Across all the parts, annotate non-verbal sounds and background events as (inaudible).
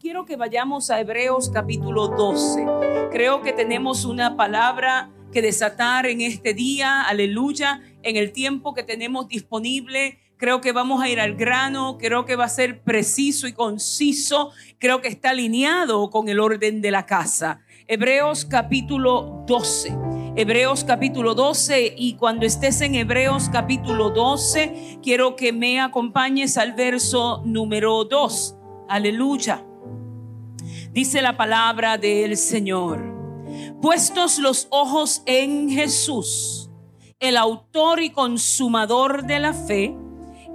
Quiero que vayamos a Hebreos capítulo 12. Creo que tenemos una palabra que desatar en este día, aleluya, en el tiempo que tenemos disponible. Creo que vamos a ir al grano, creo que va a ser preciso y conciso, creo que está alineado con el orden de la casa. Hebreos capítulo 12. Hebreos capítulo 12 y cuando estés en Hebreos capítulo 12, quiero que me acompañes al verso número 2. Aleluya. Dice la palabra del Señor. Puestos los ojos en Jesús, el autor y consumador de la fe,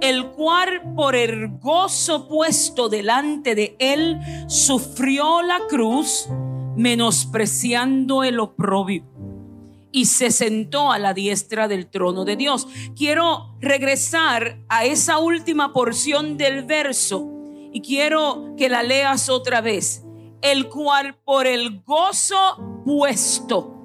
el cual por el gozo puesto delante de él sufrió la cruz, menospreciando el oprobio y se sentó a la diestra del trono de Dios. Quiero regresar a esa última porción del verso y quiero que la leas otra vez. El cual por el gozo puesto.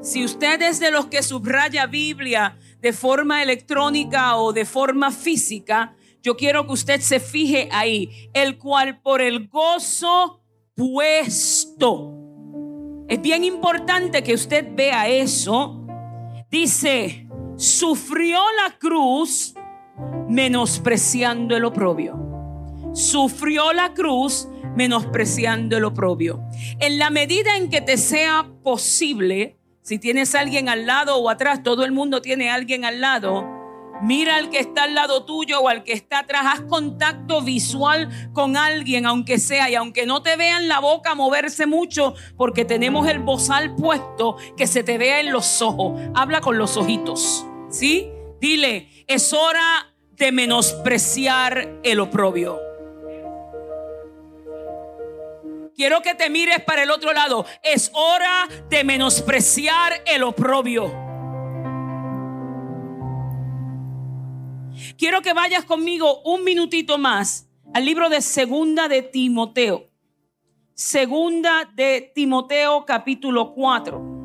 Si usted es de los que subraya Biblia de forma electrónica o de forma física, yo quiero que usted se fije ahí. El cual por el gozo puesto. Es bien importante que usted vea eso. Dice, sufrió la cruz menospreciando el oprobio sufrió la cruz menospreciando el oprobio. En la medida en que te sea posible, si tienes alguien al lado o atrás, todo el mundo tiene alguien al lado, mira al que está al lado tuyo o al que está atrás, haz contacto visual con alguien, aunque sea, y aunque no te vean la boca moverse mucho, porque tenemos el bozal puesto, que se te vea en los ojos. Habla con los ojitos, ¿sí? Dile, es hora de menospreciar el oprobio. Quiero que te mires para el otro lado. Es hora de menospreciar el oprobio. Quiero que vayas conmigo un minutito más al libro de Segunda de Timoteo. Segunda de Timoteo capítulo 4.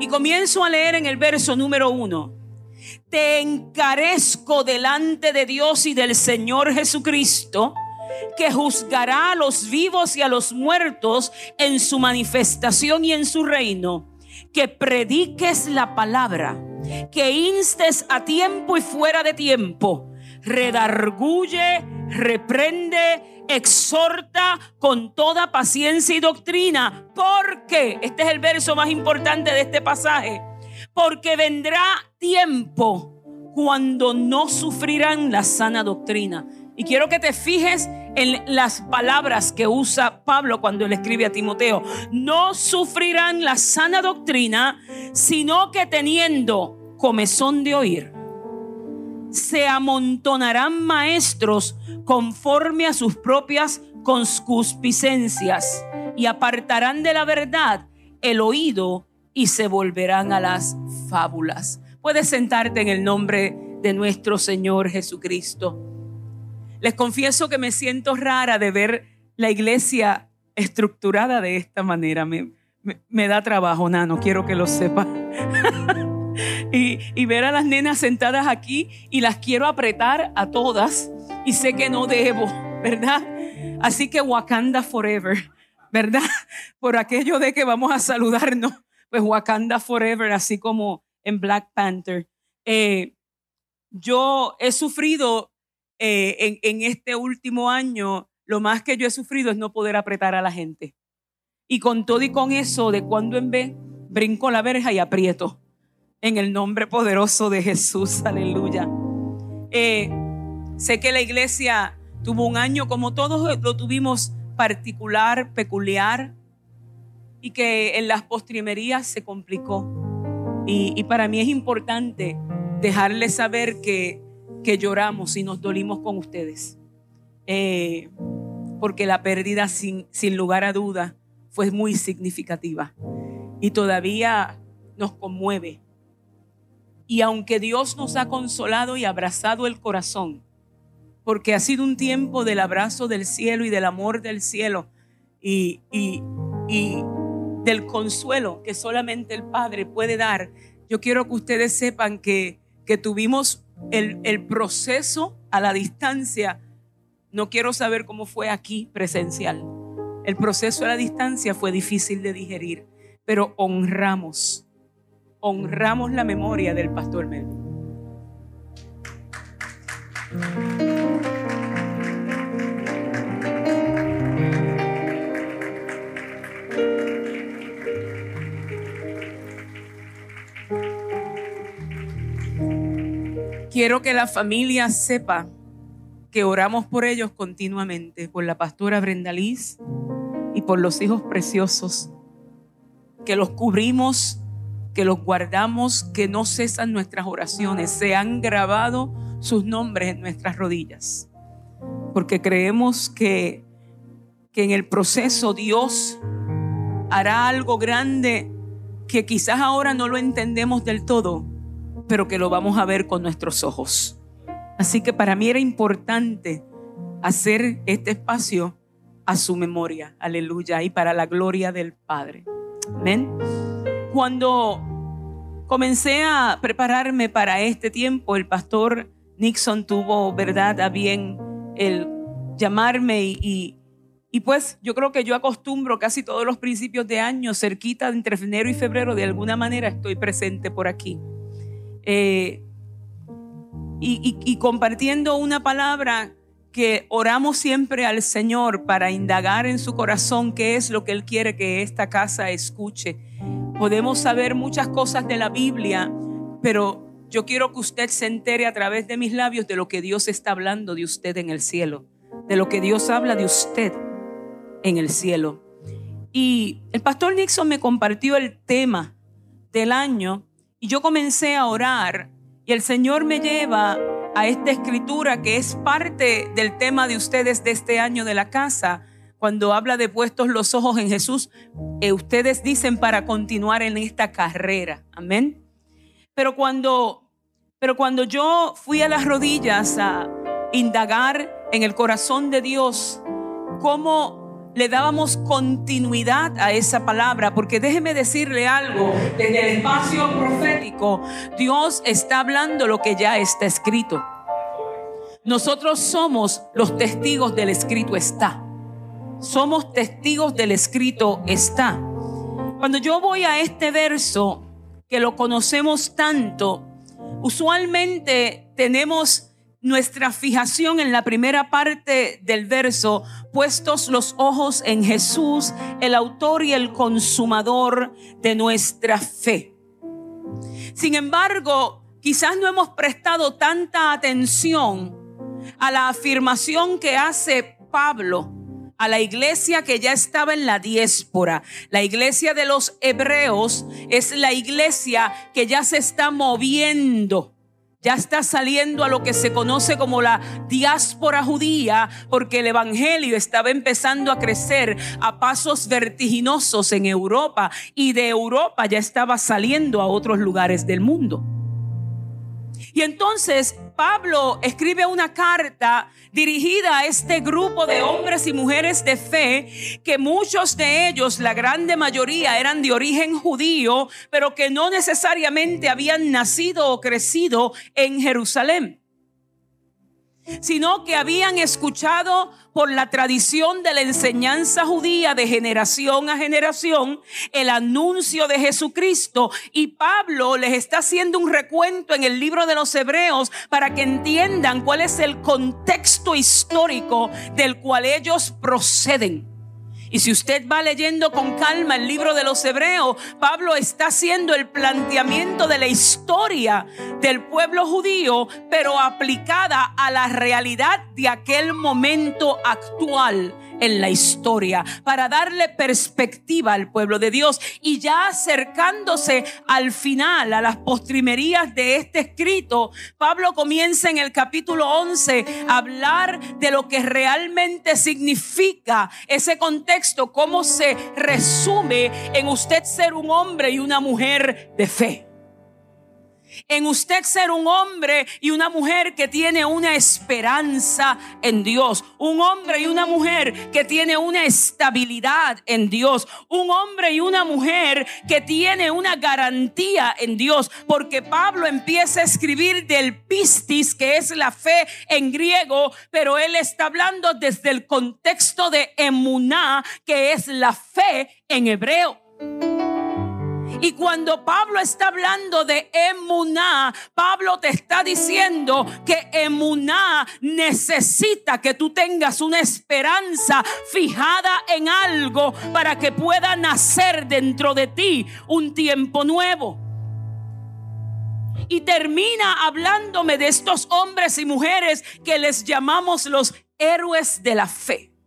Y comienzo a leer en el verso número 1 te encarezco delante de Dios y del Señor Jesucristo, que juzgará a los vivos y a los muertos en su manifestación y en su reino, que prediques la palabra, que instes a tiempo y fuera de tiempo, redarguye, reprende, exhorta con toda paciencia y doctrina, porque, este es el verso más importante de este pasaje, porque vendrá tiempo cuando no sufrirán la sana doctrina. Y quiero que te fijes en las palabras que usa Pablo cuando le escribe a Timoteo. No sufrirán la sana doctrina, sino que teniendo comezón de oír, se amontonarán maestros conforme a sus propias concupiscencias y apartarán de la verdad el oído y se volverán a las fábulas. Puedes sentarte en el nombre de nuestro Señor Jesucristo. Les confieso que me siento rara de ver la iglesia estructurada de esta manera. Me, da trabajo, nano, quiero que lo sepa. (laughs) y, y ver a las nenas sentadas aquí y las quiero apretar a todas y sé que no debo, ¿verdad? Así que Wakanda Forever, ¿verdad? (laughs) Por aquello de que vamos a saludarnos pues Wakanda Forever, así como en Black Panther. Eh, yo he sufrido eh, en, este último año, lo más que yo he sufrido es no poder apretar a la gente. Y con todo y con eso, de cuando en vez, brinco la verja y aprieto. En el nombre poderoso de Jesús, aleluya. Eh, sé que la iglesia tuvo un año, como todos lo tuvimos, particular, peculiar, y que en las postrimerías se complicó. Y, para mí es importante dejarles saber que, que, lloramos y nos dolimos con ustedes. Eh, porque la pérdida sin, sin lugar a duda fue muy significativa y todavía nos conmueve. Y aunque Dios nos ha consolado y abrazado el corazón, porque ha sido un tiempo del abrazo del cielo y del amor del cielo, y, y, y del consuelo que solamente el Padre puede dar, yo quiero que ustedes sepan que, que tuvimos el, el proceso a la distancia. No quiero saber cómo fue aquí presencial. El proceso a la distancia fue difícil de digerir, pero honramos, honramos la memoria del pastor Melvin. Quiero que la familia sepa que oramos por ellos continuamente, por la pastora Brenda Liz y por los hijos preciosos, que los cubrimos, que los guardamos, que no cesan nuestras oraciones, se han grabado sus nombres en nuestras rodillas, porque creemos que, que en el proceso Dios hará algo grande que quizás ahora no lo entendemos del todo, pero que lo vamos a ver con nuestros ojos. Así que para mí era importante hacer este espacio a su memoria, aleluya, y para la gloria del Padre. Amén. Cuando comencé a prepararme para este tiempo, el pastor Nixon tuvo, verdad, a bien el llamarme y, y, pues yo creo que yo acostumbro casi todos los principios de año, cerquita entre enero y febrero, de alguna manera estoy presente por aquí. Eh, y, y, compartiendo una palabra que oramos siempre al Señor para indagar en su corazón qué es lo que Él quiere que esta casa escuche. Podemos saber muchas cosas de la Biblia, pero yo quiero que usted se entere a través de mis labios de lo que Dios está hablando de usted en el cielo, de lo que Dios habla de usted en el cielo. Y el pastor Nixon me compartió el tema del año y yo comencé a orar y el Señor me lleva a esta escritura que es parte del tema de ustedes de este año de la casa. Cuando habla de puestos los ojos en Jesús, eh, ustedes dicen para continuar en esta carrera. Amén. Pero cuando, pero cuando yo fui a las rodillas a indagar en el corazón de Dios, cómo le dábamos continuidad a esa palabra, porque déjeme decirle algo, desde el espacio profético, Dios está hablando lo que ya está escrito. Nosotros somos los testigos del escrito está. Somos testigos del escrito está. Cuando yo voy a este verso, que lo conocemos tanto, usualmente tenemos nuestra fijación en la primera parte del verso, puestos los ojos en Jesús, el autor y el consumador de nuestra fe. Sin embargo, quizás no hemos prestado tanta atención a la afirmación que hace Pablo a la iglesia que ya estaba en la diáspora. La iglesia de los hebreos es la iglesia que ya se está moviendo ya está saliendo a lo que se conoce como la diáspora judía, porque el Evangelio estaba empezando a crecer a pasos vertiginosos en Europa y de Europa ya estaba saliendo a otros lugares del mundo. Y entonces Pablo escribe una carta dirigida a este grupo de hombres y mujeres de fe, que muchos de ellos, la grande mayoría, eran de origen judío, pero que no necesariamente habían nacido o crecido en Jerusalén sino que habían escuchado por la tradición de la enseñanza judía de generación a generación el anuncio de Jesucristo. Y Pablo les está haciendo un recuento en el libro de los Hebreos para que entiendan cuál es el contexto histórico del cual ellos proceden. Y si usted va leyendo con calma el libro de los Hebreos, Pablo está haciendo el planteamiento de la historia del pueblo judío, pero aplicada a la realidad de aquel momento actual en la historia, para darle perspectiva al pueblo de Dios. Y ya acercándose al final, a las postrimerías de este escrito, Pablo comienza en el capítulo 11 a hablar de lo que realmente significa ese contexto, cómo se resume en usted ser un hombre y una mujer de fe. En usted ser un hombre y una mujer que tiene una esperanza en Dios, un hombre y una mujer que tiene una estabilidad en Dios, un hombre y una mujer que tiene una garantía en Dios, porque Pablo empieza a escribir del pistis, que es la fe en griego, pero él está hablando desde el contexto de emuná, que es la fe en hebreo. Y cuando Pablo está hablando de emuná, Pablo te está diciendo que emuná necesita que tú tengas una esperanza fijada en algo para que pueda nacer dentro de ti un tiempo nuevo. Y termina hablándome de estos hombres y mujeres que les llamamos los héroes de la fe.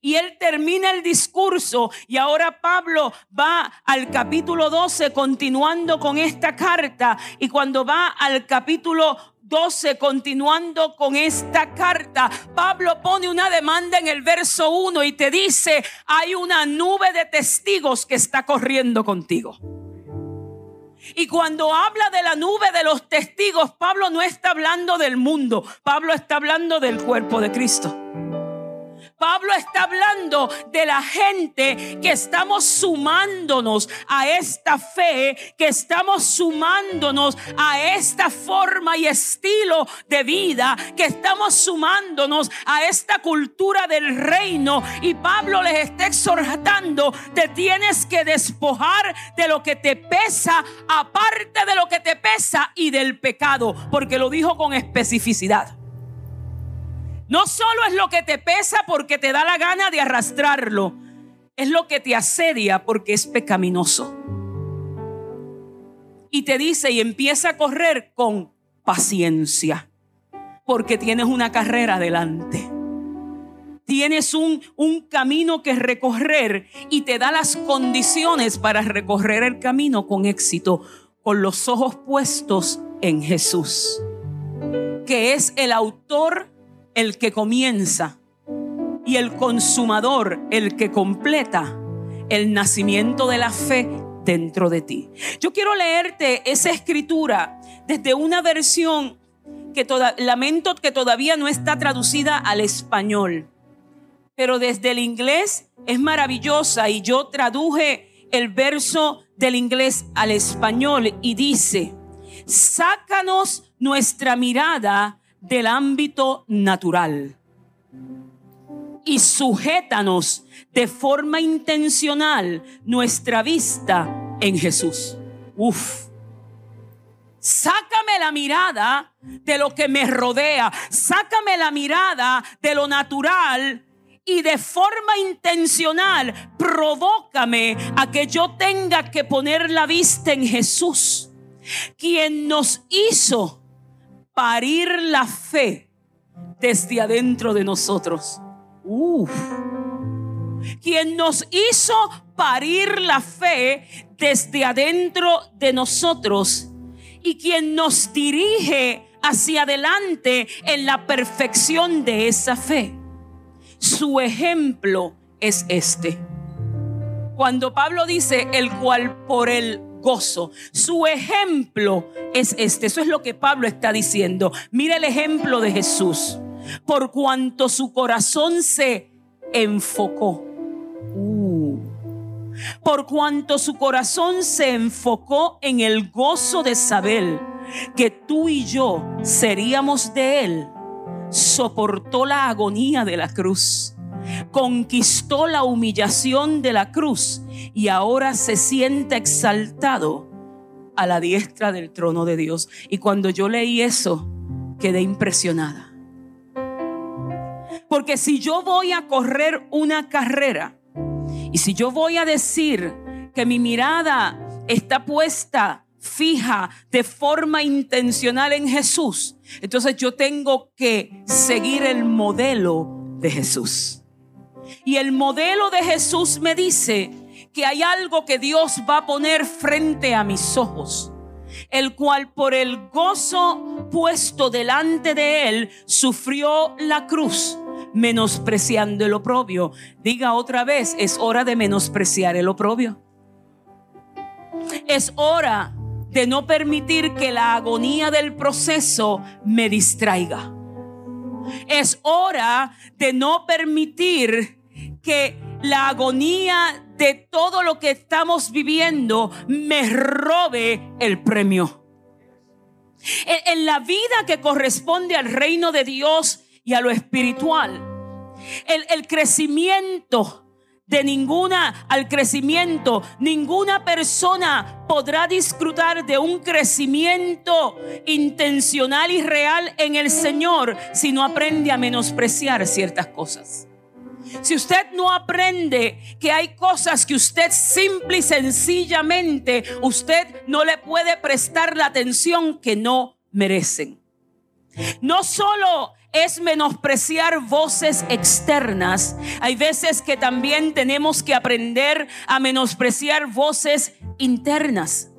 Y él termina el discurso y ahora Pablo va al capítulo 12 continuando con esta carta y cuando va al capítulo 12, continuando con esta carta, Pablo pone una demanda en el verso 1 y te dice, hay una nube de testigos que está corriendo contigo. Y cuando habla de la nube de los testigos, Pablo no está hablando del mundo, Pablo está hablando del cuerpo de Cristo. Pablo está hablando de la gente que estamos sumándonos a esta fe, que estamos sumándonos a esta forma y estilo de vida, que estamos sumándonos a esta cultura del reino. Y Pablo les está exhortando, te tienes que despojar de lo que te pesa, aparte de lo que te pesa y del pecado, porque lo dijo con especificidad. No solo es lo que te pesa porque te da la gana de arrastrarlo, es lo que te asedia porque es pecaminoso. Y te dice y empieza a correr con paciencia, porque tienes una carrera adelante. Tienes un, un camino que recorrer y te da las condiciones para recorrer el camino con éxito, con los ojos puestos en Jesús, que es el autor el que comienza y el consumador, el que completa el nacimiento de la fe dentro de ti. Yo quiero leerte esa escritura desde una versión que lamento que todavía no está traducida al español, pero desde el inglés es maravillosa y yo traduje el verso del inglés al español y dice, sácanos nuestra mirada del ámbito natural y sujétanos de forma intencional nuestra vista en Jesús. Uf. Sácame la mirada de lo que me rodea. Sácame la mirada de lo natural y de forma intencional provócame a que yo tenga que poner la vista en Jesús, quien nos hizo parir la fe desde adentro de nosotros. Uf. Quien nos hizo parir la fe desde adentro de nosotros y quien nos dirige hacia adelante en la perfección de esa fe. Su ejemplo es este. Cuando Pablo dice, el cual por el gozo. Su ejemplo es este. Eso es lo que Pablo está diciendo. Mira el ejemplo de Jesús. Por cuanto su corazón se enfocó. Uh. Por cuanto su corazón se enfocó en el gozo de saber que tú y yo seríamos de él, soportó la agonía de la cruz conquistó la humillación de la cruz y ahora se siente exaltado a la diestra del trono de Dios. Y cuando yo leí eso, quedé impresionada. Porque si yo voy a correr una carrera y si yo voy a decir que mi mirada está puesta fija de forma intencional en Jesús, entonces yo tengo que seguir el modelo de Jesús. Y el modelo de Jesús me dice que hay algo que Dios va a poner frente a mis ojos, el cual por el gozo puesto delante de él sufrió la cruz, menospreciando el oprobio. Diga otra vez, es hora de menospreciar el oprobio. Es hora de no permitir que la agonía del proceso me distraiga. Es hora de no permitir que la agonía de todo lo que estamos viviendo me robe el premio. En, la vida que corresponde al reino de Dios y a lo espiritual, el, crecimiento de ninguna al crecimiento. Ninguna persona podrá disfrutar de un crecimiento intencional y real en el Señor si no aprende a menospreciar ciertas cosas. Si usted no aprende que hay cosas que usted simple y sencillamente usted no le puede prestar la atención que no merecen. No solo es menospreciar voces externas. Hay veces que también tenemos que aprender a menospreciar voces internas.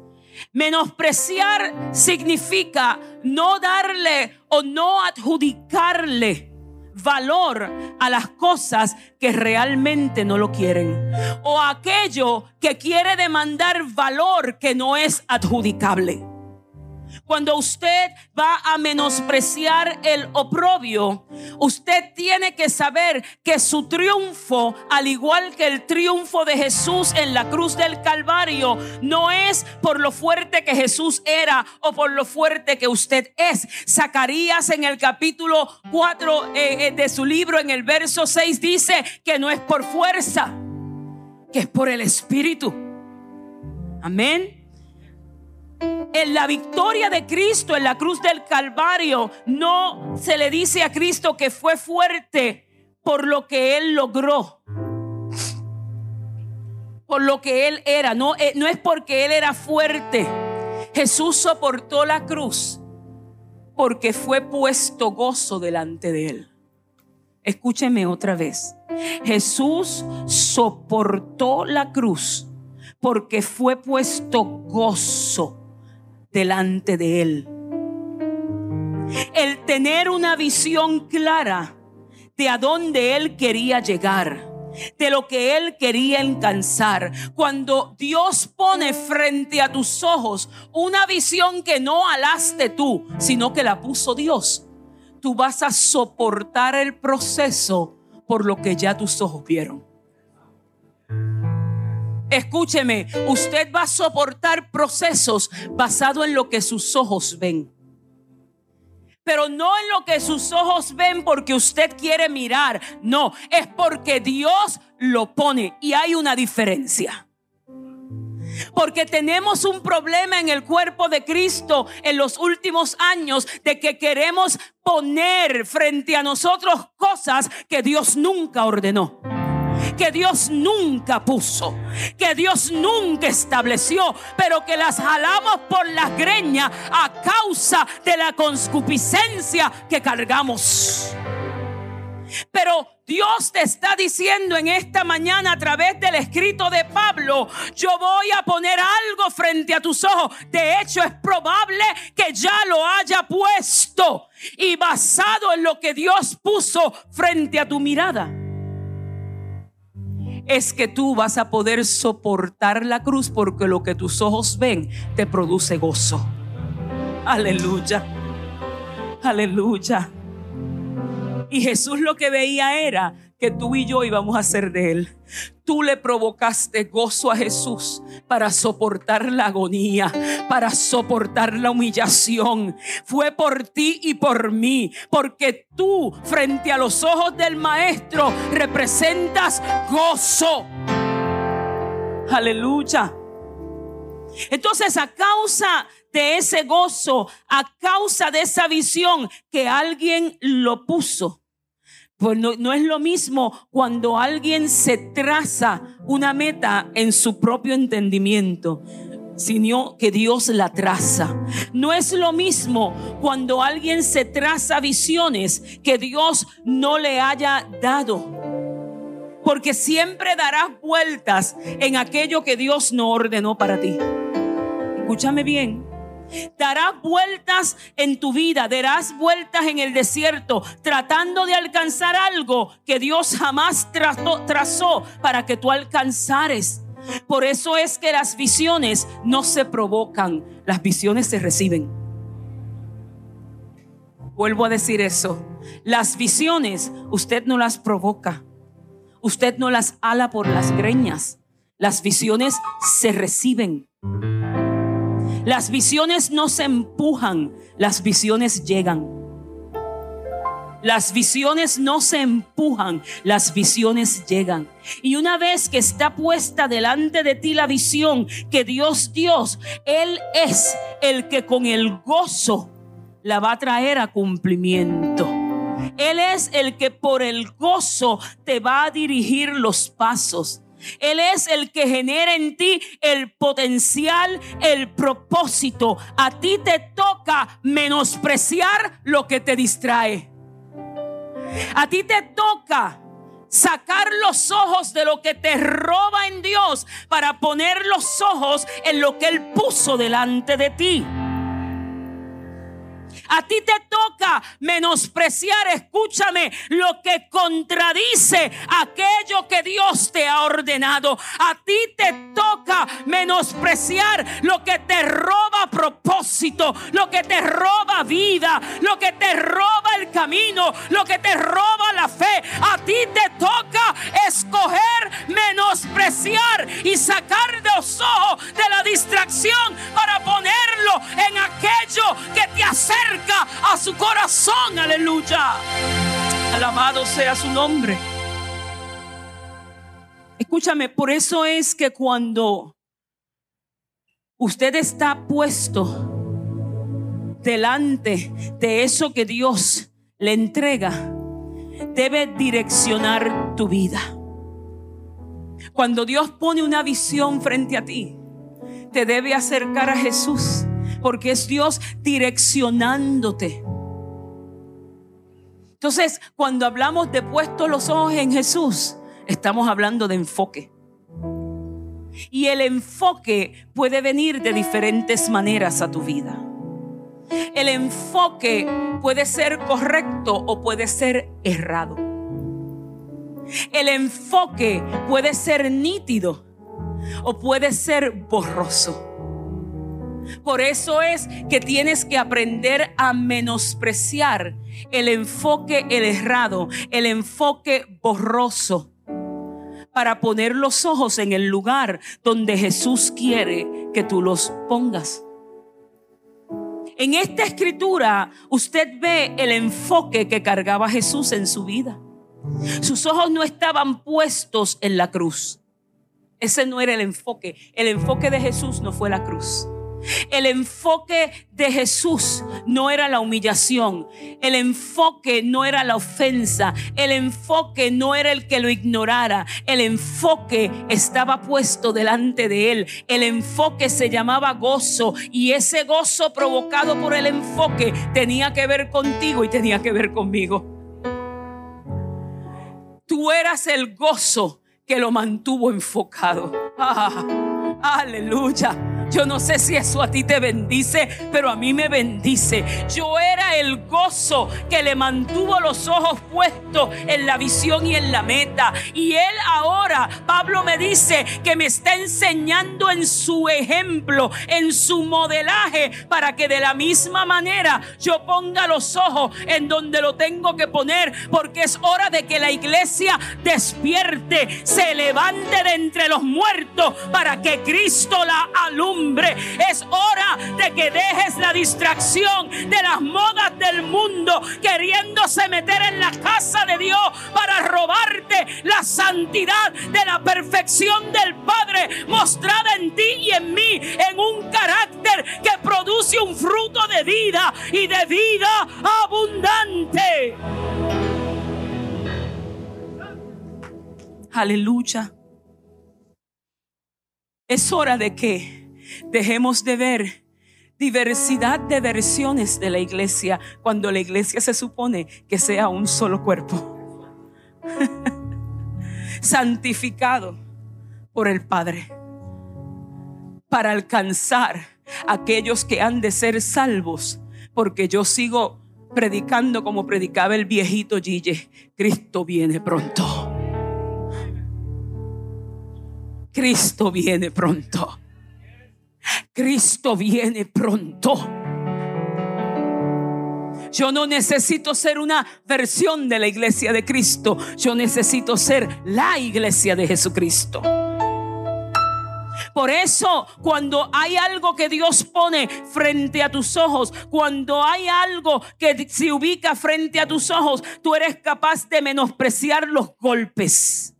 Menospreciar significa no darle o no adjudicarle valor a las cosas que realmente no lo quieren o aquello que quiere demandar valor que no es adjudicable. Cuando usted va a menospreciar el oprobio, usted tiene que saber que su triunfo, al igual que el triunfo de Jesús en la cruz del Calvario, no es por lo fuerte que Jesús era o por lo fuerte que usted es. Zacarías en el capítulo 4 eh, eh, de su libro, en el verso 6, dice que no es por fuerza, que es por el Espíritu. Amén. En la victoria de Cristo en la cruz del Calvario, no se le dice a Cristo que fue fuerte por lo que Él logró. Por lo que Él era. No, eh, no es porque Él era fuerte. Jesús soportó la cruz porque fue puesto gozo delante de Él. Escúcheme otra vez. Jesús soportó la cruz porque fue puesto gozo delante de Él. El tener una visión clara de a dónde Él quería llegar de lo que Él quería alcanzar. Cuando Dios pone frente a tus ojos una visión que no alaste tú, sino que la puso Dios, tú vas a soportar el proceso por lo que ya tus ojos vieron. Escúcheme, usted va a soportar procesos basado en lo que sus ojos ven. Pero no en lo que sus ojos ven porque usted quiere mirar. No, es porque Dios lo pone y hay una diferencia. Porque tenemos un problema en el cuerpo de Cristo en los últimos años de que queremos poner frente a nosotros cosas que Dios nunca ordenó que Dios nunca puso, que Dios nunca estableció, pero que las jalamos por las greñas a causa de la conscupiscencia que cargamos. Pero Dios te está diciendo en esta mañana a través del escrito de Pablo, yo voy a poner algo frente a tus ojos. De hecho, es probable que ya lo haya puesto y basado en lo que Dios puso frente a tu mirada es que tú vas a poder soportar la cruz porque lo que tus ojos ven te produce gozo. Aleluya. Aleluya. Y Jesús lo que veía era que tú y yo íbamos a ser de Él. Tú le provocaste gozo a Jesús para soportar la agonía, para soportar la humillación. Fue por ti y por mí, porque tú frente a los ojos del Maestro representas gozo. Aleluya. Entonces, a causa de ese gozo, a causa de esa visión que alguien lo puso, pues no, es lo mismo cuando alguien se traza una meta en su propio entendimiento sino que Dios la traza. No es lo mismo cuando alguien se traza visiones que Dios no le haya dado. Porque siempre darás vueltas en aquello que Dios no ordenó para ti. Escúchame bien. Darás vueltas en tu vida, darás vueltas en el desierto, tratando de alcanzar algo que Dios jamás trazó, para que tú alcanzares. Por eso es que las visiones no se provocan, las visiones se reciben. Vuelvo a decir eso. Las visiones usted no las provoca. Usted no las ala por las greñas. Las visiones se reciben. Las visiones no se empujan, las visiones llegan. Las visiones no se empujan, las visiones llegan. Y una vez que está puesta delante de ti la visión que Dios Dios, Él es el que con el gozo la va a traer a cumplimiento. Él es el que por el gozo te va a dirigir los pasos. Él es el que genera en ti el potencial, el propósito. A ti te toca menospreciar lo que te distrae. A ti te toca sacar los ojos de lo que te roba en Dios para poner los ojos en lo que Él puso delante de ti. A ti te toca menospreciar, escúchame, lo que contradice aquello que Dios te ha ordenado. A ti te toca menospreciar lo que te roba propósito, lo que te roba vida, lo que te roba el camino, lo que te roba la fe. A ti te toca escoger, menospreciar y sacar de los ojos de la distracción para ponerlo en aquello que te acerca a su corazón. Aleluya. Alabado sea su nombre. Escúchame, por eso es que cuando usted está puesto delante de eso que Dios le entrega, debe direccionar tu vida. Cuando Dios pone una visión frente a ti, te debe acercar a Jesús porque es Dios direccionándote. Entonces, cuando hablamos de puesto los ojos en Jesús, estamos hablando de enfoque. Y el enfoque puede venir de diferentes maneras a tu vida. El enfoque puede ser correcto o puede ser errado. El enfoque puede ser nítido o puede ser borroso. Por eso es que tienes que aprender a menospreciar el enfoque errado, el enfoque borroso, para poner los ojos en el lugar donde Jesús quiere que tú los pongas. En esta escritura usted ve el enfoque que cargaba Jesús en su vida. Sus ojos no estaban puestos en la cruz. Ese no era el enfoque. El enfoque de Jesús no fue la cruz. El enfoque de Jesús no era la humillación, el enfoque no era la ofensa, el enfoque no era el que lo ignorara, el enfoque estaba puesto delante de él, el enfoque se llamaba gozo y ese gozo provocado por el enfoque tenía que ver contigo y tenía que ver conmigo. Tú eras el gozo que lo mantuvo enfocado. Ah, (laughs) aleluya. Yo no sé si eso a ti te bendice, pero a mí me bendice. Yo era el gozo que le mantuvo los ojos puestos en la visión y en la meta. Y él ahora, Pablo me dice que me está enseñando en su ejemplo, en su modelaje, para que de la misma manera yo ponga los ojos en donde lo tengo que poner, porque es hora de que la iglesia despierte, se levante de entre los muertos para que Cristo la alumbre es hora de que dejes la distracción de las modas del mundo queriéndose meter en la casa de Dios para robarte la santidad de la perfección del Padre mostrada en ti y en mí en un carácter que produce un fruto de vida y de vida abundante. Aleluya. Es hora de que Dejemos de ver diversidad de versiones de la iglesia cuando la iglesia se supone que sea un solo cuerpo. (laughs) Santificado por el Padre para alcanzar a aquellos que han de ser salvos, porque yo sigo predicando como predicaba el viejito Gille, Cristo viene pronto. Cristo viene pronto. Cristo viene pronto. Yo no necesito ser una versión de la iglesia de Cristo. Yo necesito ser la iglesia de Jesucristo. Por eso, cuando hay algo que Dios pone frente a tus ojos, cuando hay algo que se ubica frente a tus ojos, tú eres capaz de menospreciar los golpes.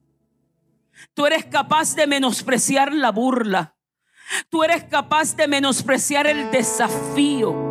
Tú eres capaz de menospreciar la burla. Tú eres capaz de menospreciar el desafío.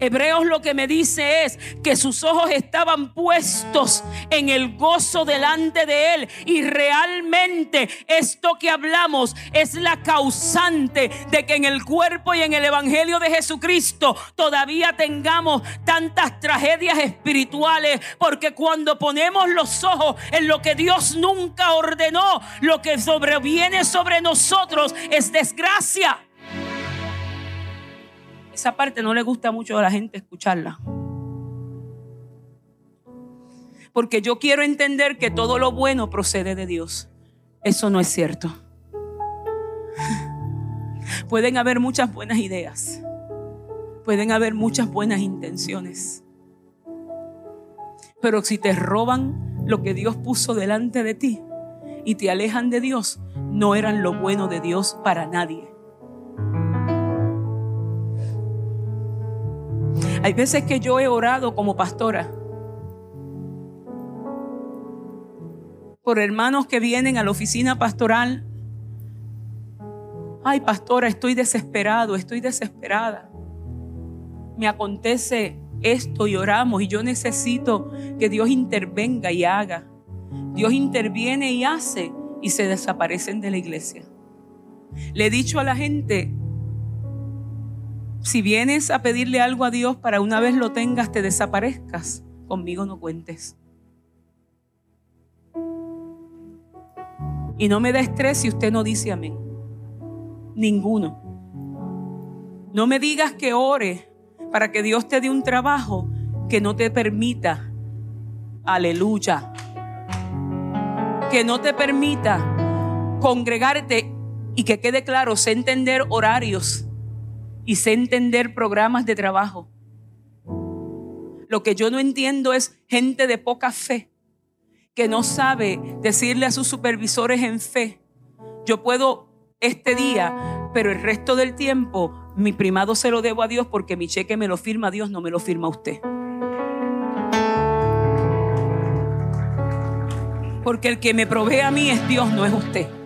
Hebreos lo que me dice es que sus ojos estaban puestos en el gozo delante de Él. Y realmente esto que hablamos es la causante de que en el cuerpo y en el Evangelio de Jesucristo todavía tengamos tantas tragedias espirituales. Porque cuando ponemos los ojos en lo que Dios nunca ordenó, lo que sobreviene sobre nosotros es desgracia. Esa parte no le gusta mucho a la gente escucharla. Porque yo quiero entender que todo lo bueno procede de Dios. Eso no es cierto. Pueden haber muchas buenas ideas. Pueden haber muchas buenas intenciones. Pero si te roban lo que Dios puso delante de ti y te alejan de Dios, no eran lo bueno de Dios para nadie. Hay veces que yo he orado como pastora por hermanos que vienen a la oficina pastoral. Ay, pastora, estoy desesperado, estoy desesperada. Me acontece esto y oramos y yo necesito que Dios intervenga y haga. Dios interviene y hace y se desaparecen de la iglesia. Le he dicho a la gente, si vienes a pedirle algo a Dios para una vez lo tengas, te desaparezcas, conmigo no cuentes. Y no me da estrés si usted no dice amén. Ninguno. No me digas que ore para que Dios te dé un trabajo que no te permita, aleluya, que no te permita congregarte y que quede claro, sé entender horarios y sé entender programas de trabajo. Lo que yo no entiendo es gente de poca fe que no sabe decirle a sus supervisores en fe, yo puedo este día, pero el resto del tiempo mi primado se lo debo a Dios porque mi cheque me lo firma Dios, no me lo firma usted. Porque el que me provee a mí es Dios, no es usted.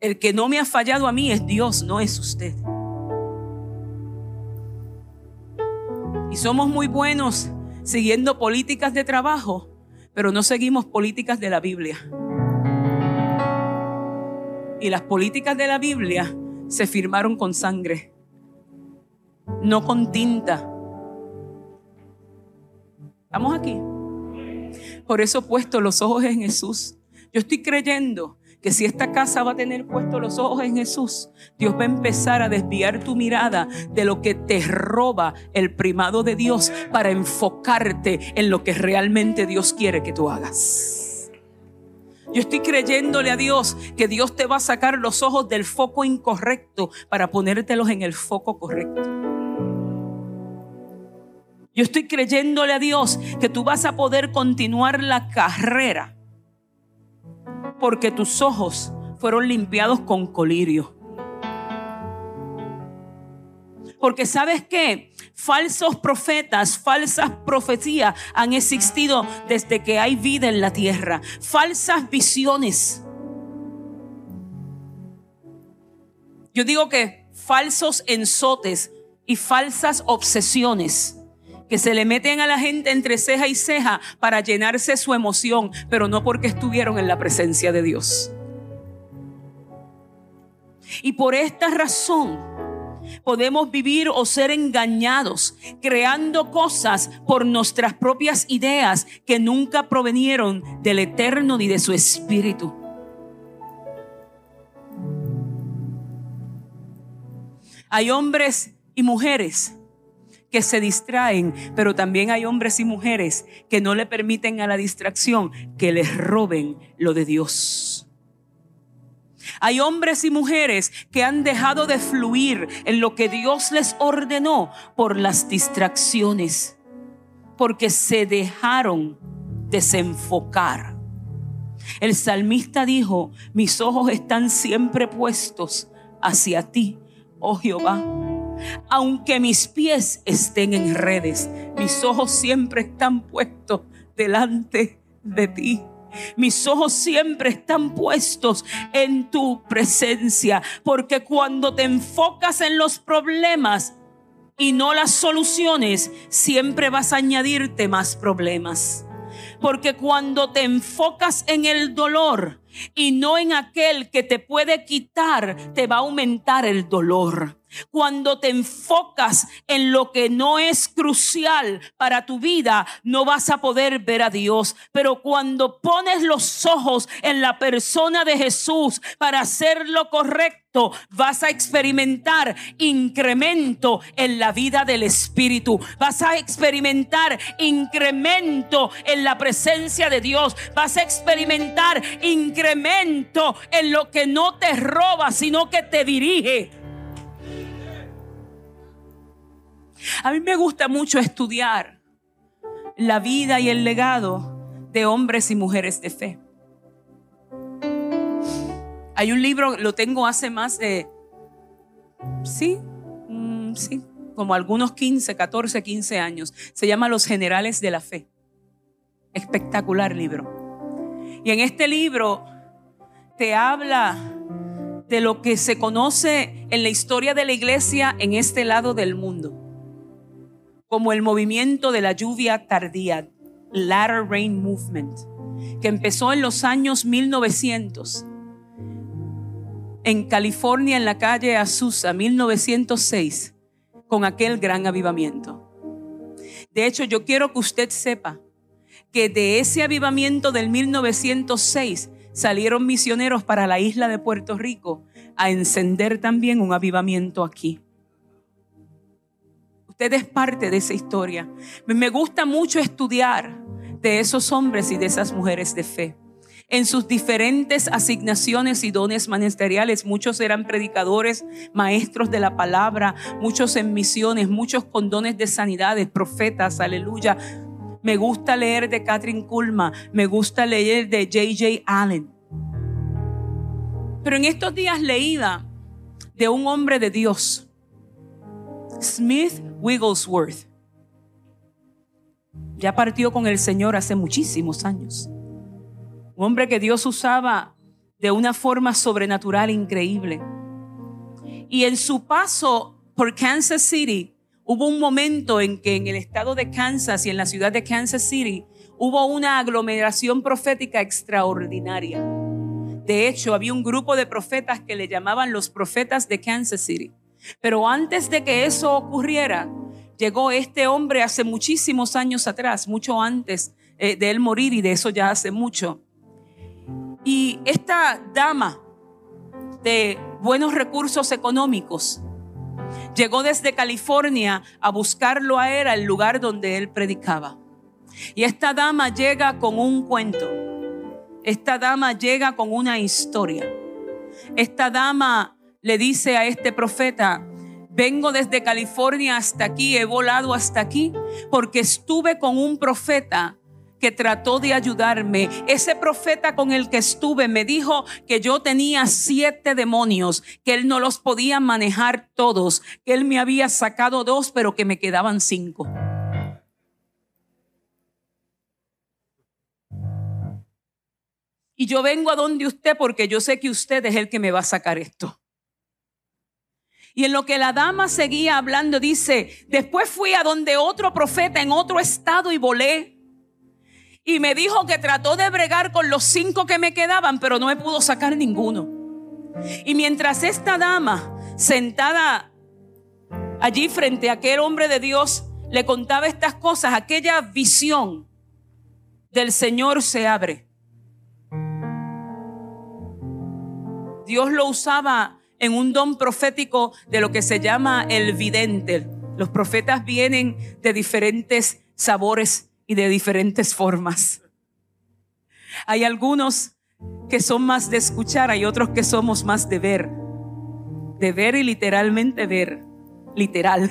El que no me ha fallado a mí es Dios, no es usted. Y somos muy buenos siguiendo políticas de trabajo, pero no seguimos políticas de la Biblia. Y las políticas de la Biblia se firmaron con sangre, no con tinta. ¿Estamos aquí? Por eso puesto los ojos en Jesús. Yo estoy creyendo que si esta casa va a tener puestos los ojos en Jesús, Dios va a empezar a desviar tu mirada de lo que te roba el primado de Dios para enfocarte en lo que realmente Dios quiere que tú hagas. Yo estoy creyéndole a Dios que Dios te va a sacar los ojos del foco incorrecto para ponértelos en el foco correcto. Yo estoy creyéndole a Dios que tú vas a poder continuar la carrera porque tus ojos fueron limpiados con colirio. Porque sabes qué? Falsos profetas, falsas profecías han existido desde que hay vida en la tierra. Falsas visiones. Yo digo que falsos ensotes y falsas obsesiones que se le meten a la gente entre ceja y ceja para llenarse su emoción, pero no porque estuvieron en la presencia de Dios. Y por esta razón podemos vivir o ser engañados, creando cosas por nuestras propias ideas que nunca provenieron del eterno ni de su espíritu. Hay hombres y mujeres que se distraen, pero también hay hombres y mujeres que no le permiten a la distracción que les roben lo de Dios. Hay hombres y mujeres que han dejado de fluir en lo que Dios les ordenó por las distracciones, porque se dejaron desenfocar. El salmista dijo, mis ojos están siempre puestos hacia ti, oh Jehová. Aunque mis pies estén en redes, mis ojos siempre están puestos delante de ti. Mis ojos siempre están puestos en tu presencia, porque cuando te enfocas en los problemas y no las soluciones, siempre vas a añadirte más problemas. Porque cuando te enfocas en el dolor y no en aquel que te puede quitar, te va a aumentar el dolor. Cuando te enfocas en lo que no es crucial para tu vida, no vas a poder ver a Dios. Pero cuando pones los ojos en la persona de Jesús para hacer lo correcto, vas a experimentar incremento en la vida del Espíritu. Vas a experimentar incremento en la presencia de Dios. Vas a experimentar incremento en lo que no te roba, sino que te dirige. A mí me gusta mucho estudiar la vida y el legado de hombres y mujeres de fe. Hay un libro, lo tengo hace más de, sí, mm, sí, como algunos 15, 14, 15 años. Se llama Los Generales de la Fe. Espectacular libro. Y en este libro te habla de lo que se conoce en la historia de la iglesia en este lado del mundo como el movimiento de la lluvia tardía, Latter Rain Movement, que empezó en los años 1900 en California, en la calle Azusa, 1906, con aquel gran avivamiento. De hecho, yo quiero que usted sepa que de ese avivamiento del 1906 salieron misioneros para la isla de Puerto Rico a encender también un avivamiento aquí. Usted es parte de esa historia. Me gusta mucho estudiar de esos hombres y de esas mujeres de fe. En sus diferentes asignaciones y dones ministeriales, muchos eran predicadores, maestros de la palabra, muchos en misiones, muchos con dones de sanidades, profetas, aleluya. Me gusta leer de Catherine Kulma, me gusta leer de J.J. Allen. Pero en estos días leída de un hombre de Dios, Smith Wigglesworth. Ya partió con el Señor hace muchísimos años. Un hombre que Dios usaba de una forma sobrenatural increíble. Y en su paso por Kansas City, hubo un momento en que en el estado de Kansas y en la ciudad de Kansas City hubo una aglomeración profética extraordinaria. De hecho, había un grupo de profetas que le llamaban los profetas de Kansas City. Pero antes de que eso ocurriera, llegó este hombre hace muchísimos años atrás, mucho antes eh, de él morir y de eso ya hace mucho. Y esta dama de buenos recursos económicos llegó desde California a buscarlo a él al lugar donde él predicaba. Y esta dama llega con un cuento. Esta dama llega con una historia. Esta dama le dice a este profeta, vengo desde California hasta aquí, he volado hasta aquí, porque estuve con un profeta que trató de ayudarme. Ese profeta con el que estuve me dijo que yo tenía siete demonios, que él no los podía manejar todos, que él me había sacado dos, pero que me quedaban cinco. Y yo vengo a donde usted porque yo sé que usted es el que me va a sacar esto. Y en lo que la dama seguía hablando, dice, después fui a donde otro profeta en otro estado y volé. Y me dijo que trató de bregar con los cinco que me quedaban, pero no me pudo sacar ninguno. Y mientras esta dama, sentada allí frente a aquel hombre de Dios, le contaba estas cosas, aquella visión del Señor se abre. Dios lo usaba en un don profético de lo que se llama el vidente. Los profetas vienen de diferentes sabores y de diferentes formas. Hay algunos que son más de escuchar, hay otros que somos más de ver. De ver y literalmente ver. Literal.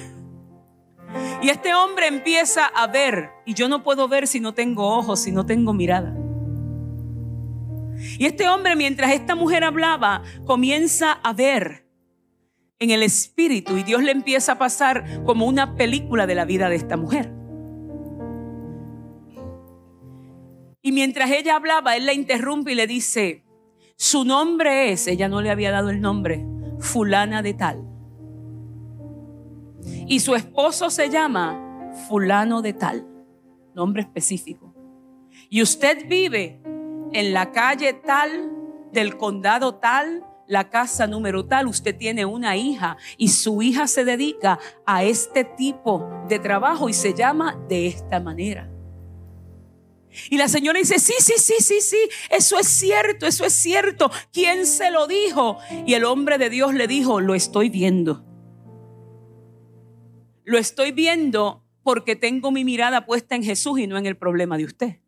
Y este hombre empieza a ver, y yo no puedo ver si no tengo ojos, si no tengo mirada. Y este hombre, mientras esta mujer hablaba, comienza a ver en el espíritu y Dios le empieza a pasar como una película de la vida de esta mujer. Y mientras ella hablaba, él la interrumpe y le dice, su nombre es, ella no le había dado el nombre, fulana de tal. Y su esposo se llama fulano de tal, nombre específico. Y usted vive en la calle tal, del condado tal, la casa número tal, usted tiene una hija y su hija se dedica a este tipo de trabajo y se llama de esta manera. Y la señora dice, sí, sí, sí, sí, sí, eso es cierto, eso es cierto. ¿Quién se lo dijo? Y el hombre de Dios le dijo, lo estoy viendo. Lo estoy viendo porque tengo mi mirada puesta en Jesús y no en el problema de usted.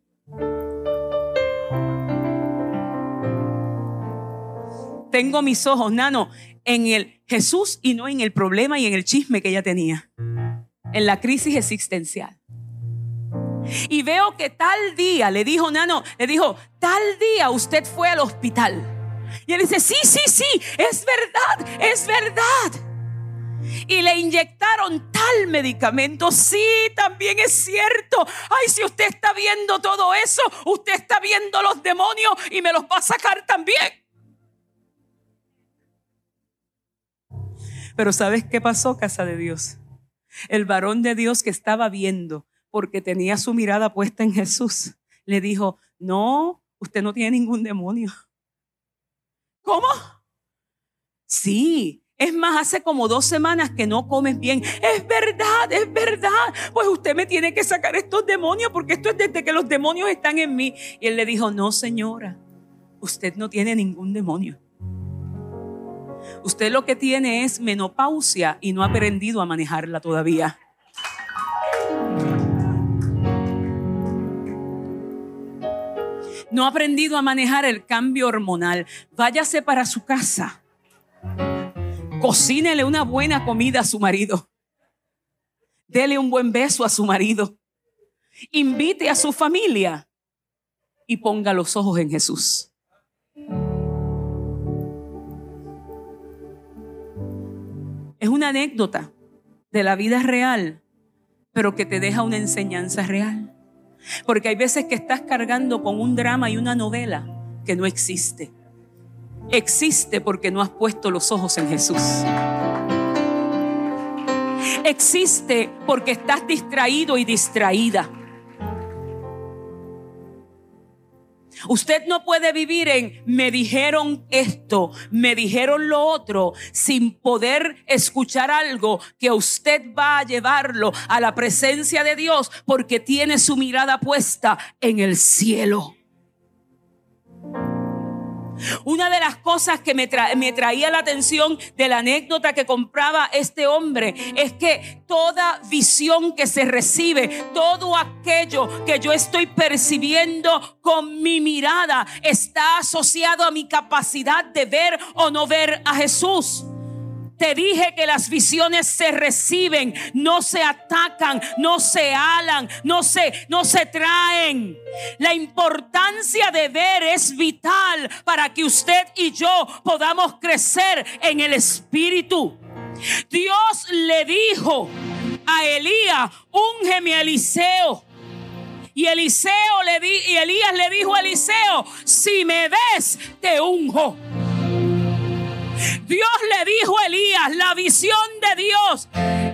Tengo mis ojos, nano, en el Jesús y no en el problema y en el chisme que ella tenía. En la crisis existencial. Y veo que tal día, le dijo Nano, le dijo, tal día usted fue al hospital. Y él dice, sí, sí, sí, es verdad, es verdad y le inyectaron tal medicamento. Sí, también es cierto. Ay, si usted está viendo todo eso, usted está viendo los demonios y me los va a sacar también. Pero ¿sabes qué pasó, casa de Dios? El varón de Dios que estaba viendo, porque tenía su mirada puesta en Jesús, le dijo, no, usted no tiene ningún demonio. ¿Cómo? Sí, es más, hace como dos semanas que no comes bien. Es verdad, es verdad. Pues usted me tiene que sacar estos demonios porque esto es desde que los demonios están en mí. Y él le dijo, no señora, usted no tiene ningún demonio. Usted lo que tiene es menopausia y no ha aprendido a manejarla todavía. No ha aprendido a manejar el cambio hormonal. Váyase para su casa Cocínele una buena comida a su marido. Dele un buen beso a su marido. Invite a su familia y ponga los ojos en Jesús. Es una anécdota de la vida real, pero que te deja una enseñanza real. Porque hay veces que estás cargando con un drama y una novela que no existe existe porque no has puesto los ojos en Jesús. Existe porque estás distraído y distraída. Usted no puede vivir en me dijeron esto, me dijeron lo otro, sin poder escuchar algo que usted va a llevarlo a la presencia de Dios porque tiene su mirada puesta en el cielo. Una de las cosas que me, traía la atención de la anécdota que compraba este hombre es que toda visión que se recibe, todo aquello que yo estoy percibiendo con mi mirada está asociado a mi capacidad de ver o no ver a Jesús. Te dije que las visiones se reciben, no se atacan, no se alan, no se, no se traen. La importancia de ver es vital para que usted y yo podamos crecer en el espíritu. Dios le dijo a Elías, úngeme a Eliseo. Y Eliseo le di, y Elías le dijo a Eliseo, si me ves, te unjo. Dios le dijo a Elías, la visión de Dios,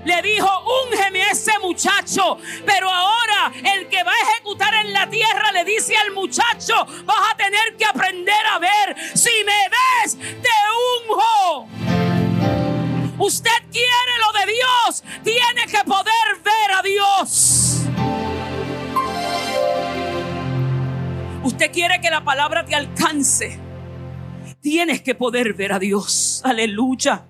le dijo, úngeme a ese muchacho. Pero ahora el que va a ejecutar en la tierra le dice al muchacho, vas a tener que aprender a ver. Si me ves, te unjo. Usted quiere lo de Dios, tiene que poder ver a Dios. Usted quiere que la palabra te alcance. Tienes que poder ver a Dios. Aleluya.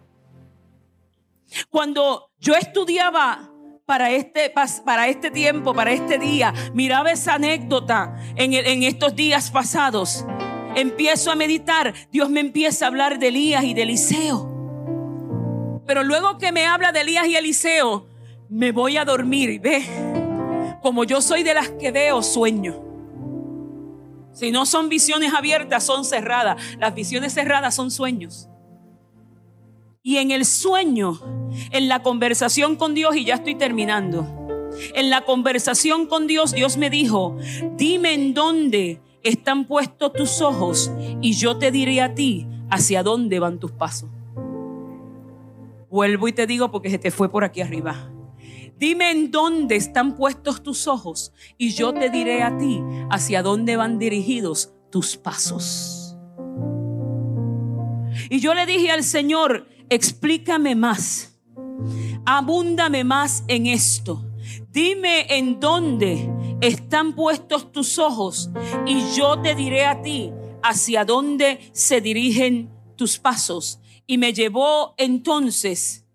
Cuando yo estudiaba para este, para este tiempo, para este día, miraba esa anécdota en, en estos días pasados, empiezo a meditar, Dios me empieza a hablar de Elías y de Eliseo. Pero luego que me habla de Elías y Eliseo, me voy a dormir y ve, como yo soy de las que veo sueño. Si no son visiones abiertas, son cerradas. Las visiones cerradas son sueños. Y en el sueño, en la conversación con Dios, y ya estoy terminando, en la conversación con Dios, Dios me dijo, dime en dónde están puestos tus ojos y yo te diré a ti hacia dónde van tus pasos. Vuelvo y te digo porque se te fue por aquí arriba. Dime en dónde están puestos tus ojos y yo te diré a ti hacia dónde van dirigidos tus pasos. Y yo le dije al Señor, explícame más, abúndame más en esto. Dime en dónde están puestos tus ojos y yo te diré a ti hacia dónde se dirigen tus pasos. Y me llevó entonces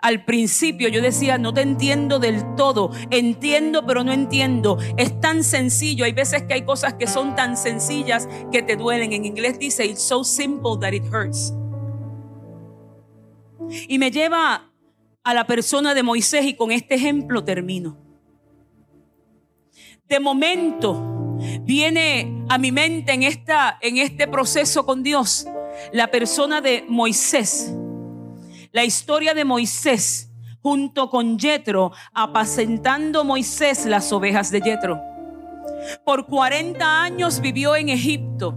al principio yo decía, no te entiendo del todo, entiendo pero no entiendo. Es tan sencillo, hay veces que hay cosas que son tan sencillas que te duelen. En inglés dice, it's so simple that it hurts. Y me lleva a la persona de Moisés y con este ejemplo termino. De momento viene a mi mente en, esta, en este proceso con Dios la persona de Moisés la historia de Moisés junto con Jetro, apacentando Moisés las ovejas de Jetro. Por 40 años vivió en Egipto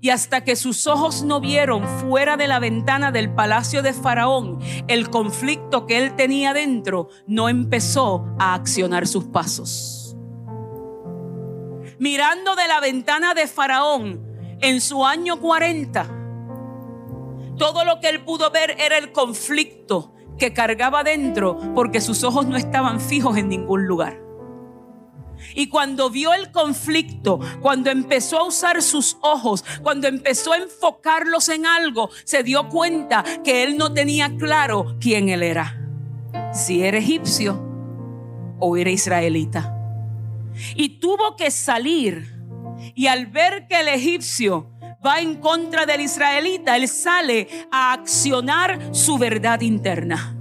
y hasta que sus ojos no vieron fuera de la ventana del palacio de Faraón el conflicto que él tenía dentro, no empezó a accionar sus pasos. Mirando de la ventana de Faraón en su año 40, todo lo que él pudo ver era el conflicto que cargaba dentro porque sus ojos no estaban fijos en ningún lugar. Y cuando vio el conflicto, cuando empezó a usar sus ojos, cuando empezó a enfocarlos en algo, se dio cuenta que él no tenía claro quién él era. Si era egipcio o era israelita. Y tuvo que salir. Y al ver que el egipcio va en contra del israelita, él sale a accionar su verdad interna.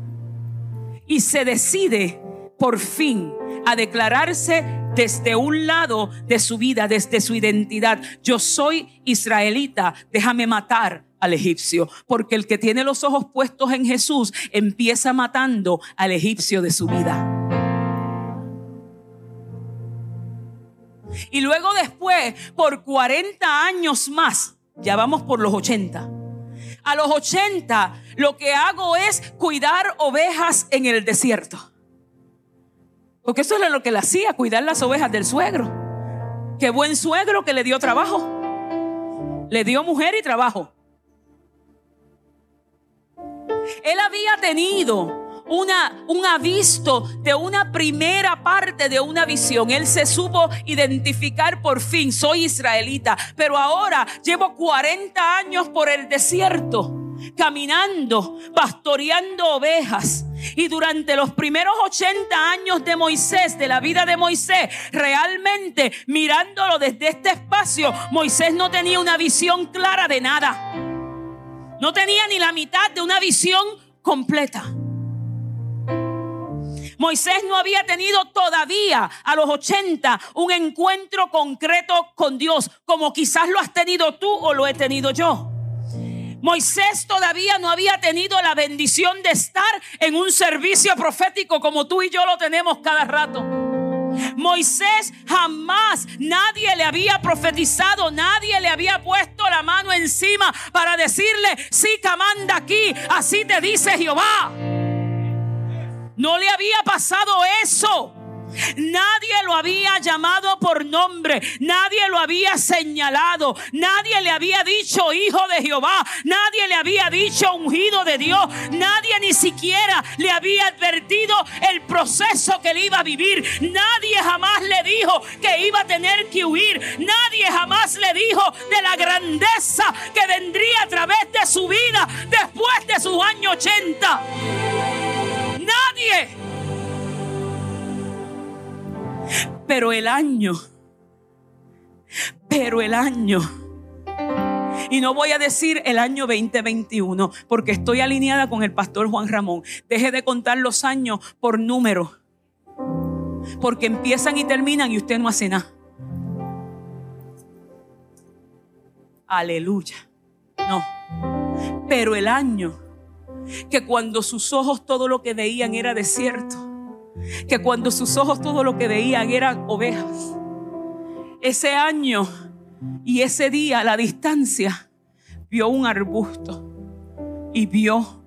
Y se decide por fin a declararse desde un lado de su vida, desde su identidad. Yo soy israelita, déjame matar al egipcio, porque el que tiene los ojos puestos en Jesús empieza matando al egipcio de su vida. Y luego después, por 40 años más, ya vamos por los 80. A los 80 lo que hago es cuidar ovejas en el desierto. Porque eso era lo que le hacía, cuidar las ovejas del suegro. Qué buen suegro que le dio trabajo. Le dio mujer y trabajo. Él había tenido una, un avisto de una primera parte de una visión. Él se supo identificar por fin, soy israelita, pero ahora llevo 40 años por el desierto caminando, pastoreando ovejas. Y durante los primeros 80 años de Moisés, de la vida de Moisés, realmente mirándolo desde este espacio, Moisés no tenía una visión clara de nada. No tenía ni la mitad de una visión completa. Moisés no había tenido todavía a los 80 un encuentro concreto con Dios, como quizás lo has tenido tú o lo he tenido yo. Moisés todavía no había tenido la bendición de estar en un servicio profético como tú y yo lo tenemos cada rato. Moisés jamás nadie le había profetizado, nadie le había puesto la mano encima para decirle, sí, manda aquí, así te dice Jehová. No le había pasado eso. Nadie lo había llamado por nombre, nadie lo había señalado, nadie le había dicho hijo de Jehová, nadie le había dicho ungido de Dios, nadie ni siquiera le había advertido el proceso que él iba a vivir, nadie jamás le dijo que iba a tener que huir, nadie jamás le dijo de la grandeza que vendría a través de su vida después de sus años 80. Nadie. Pero el año, pero el año, y no voy a decir el año 2021, porque estoy alineada con el pastor Juan Ramón. Deje de contar los años por número, porque empiezan y terminan y usted no hace nada. Aleluya. No. Pero el año que cuando sus ojos todo lo que veían era desierto que cuando sus ojos todo lo que veían eran ovejas. Ese año y ese día a la distancia vio un arbusto y vio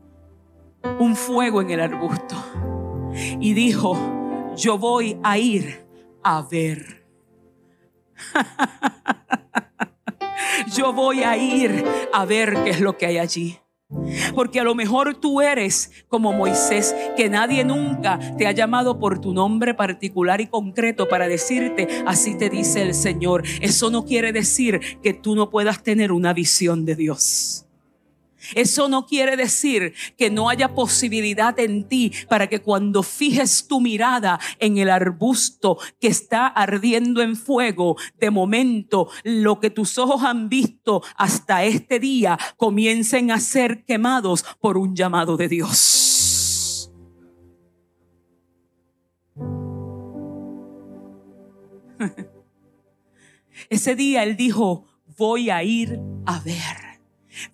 un fuego en el arbusto y dijo, yo voy a ir a ver. (laughs) yo voy a ir a ver qué es lo que hay allí. Porque a lo mejor tú eres como Moisés, que nadie nunca te ha llamado por tu nombre particular y concreto para decirte, así te dice el Señor. Eso no quiere decir que tú no puedas tener una visión de Dios. Eso no quiere decir que no haya posibilidad en ti para que cuando fijes tu mirada en el arbusto que está ardiendo en fuego, de momento lo que tus ojos han visto hasta este día comiencen a ser quemados por un llamado de Dios. (laughs) Ese día él dijo, voy a ir a ver.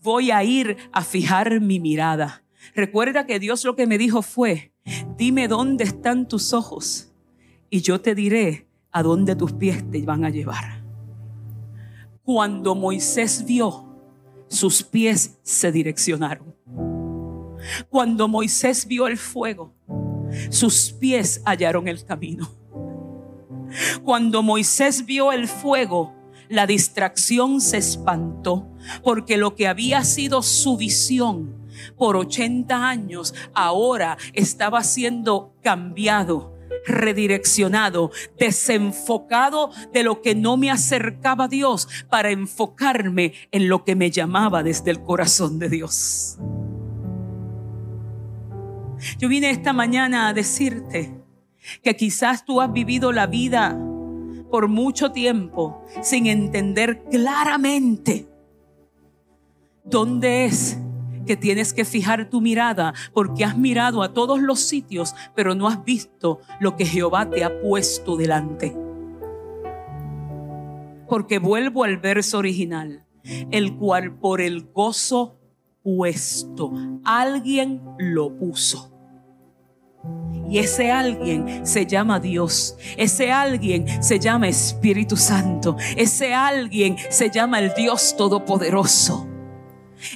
Voy a ir a fijar mi mirada. Recuerda que Dios lo que me dijo fue, dime dónde están tus ojos y yo te diré a dónde tus pies te van a llevar. Cuando Moisés vio, sus pies se direccionaron. Cuando Moisés vio el fuego, sus pies hallaron el camino. Cuando Moisés vio el fuego, la distracción se espantó, porque lo que había sido su visión por 80 años ahora estaba siendo cambiado redireccionado, desenfocado de lo que no me acercaba a Dios para enfocarme en lo que me llamaba desde el corazón de Dios. Yo vine esta mañana a decirte que quizás tú has vivido la vida por mucho tiempo sin entender claramente dónde es que tienes que fijar tu mirada porque has mirado a todos los sitios, pero no has visto lo que Jehová te ha puesto delante. Porque vuelvo al verso original, el cual por el gozo puesto, alguien lo puso. Y ese alguien se llama Dios. Ese alguien se llama Espíritu Santo. Ese alguien se llama el Dios Todopoderoso.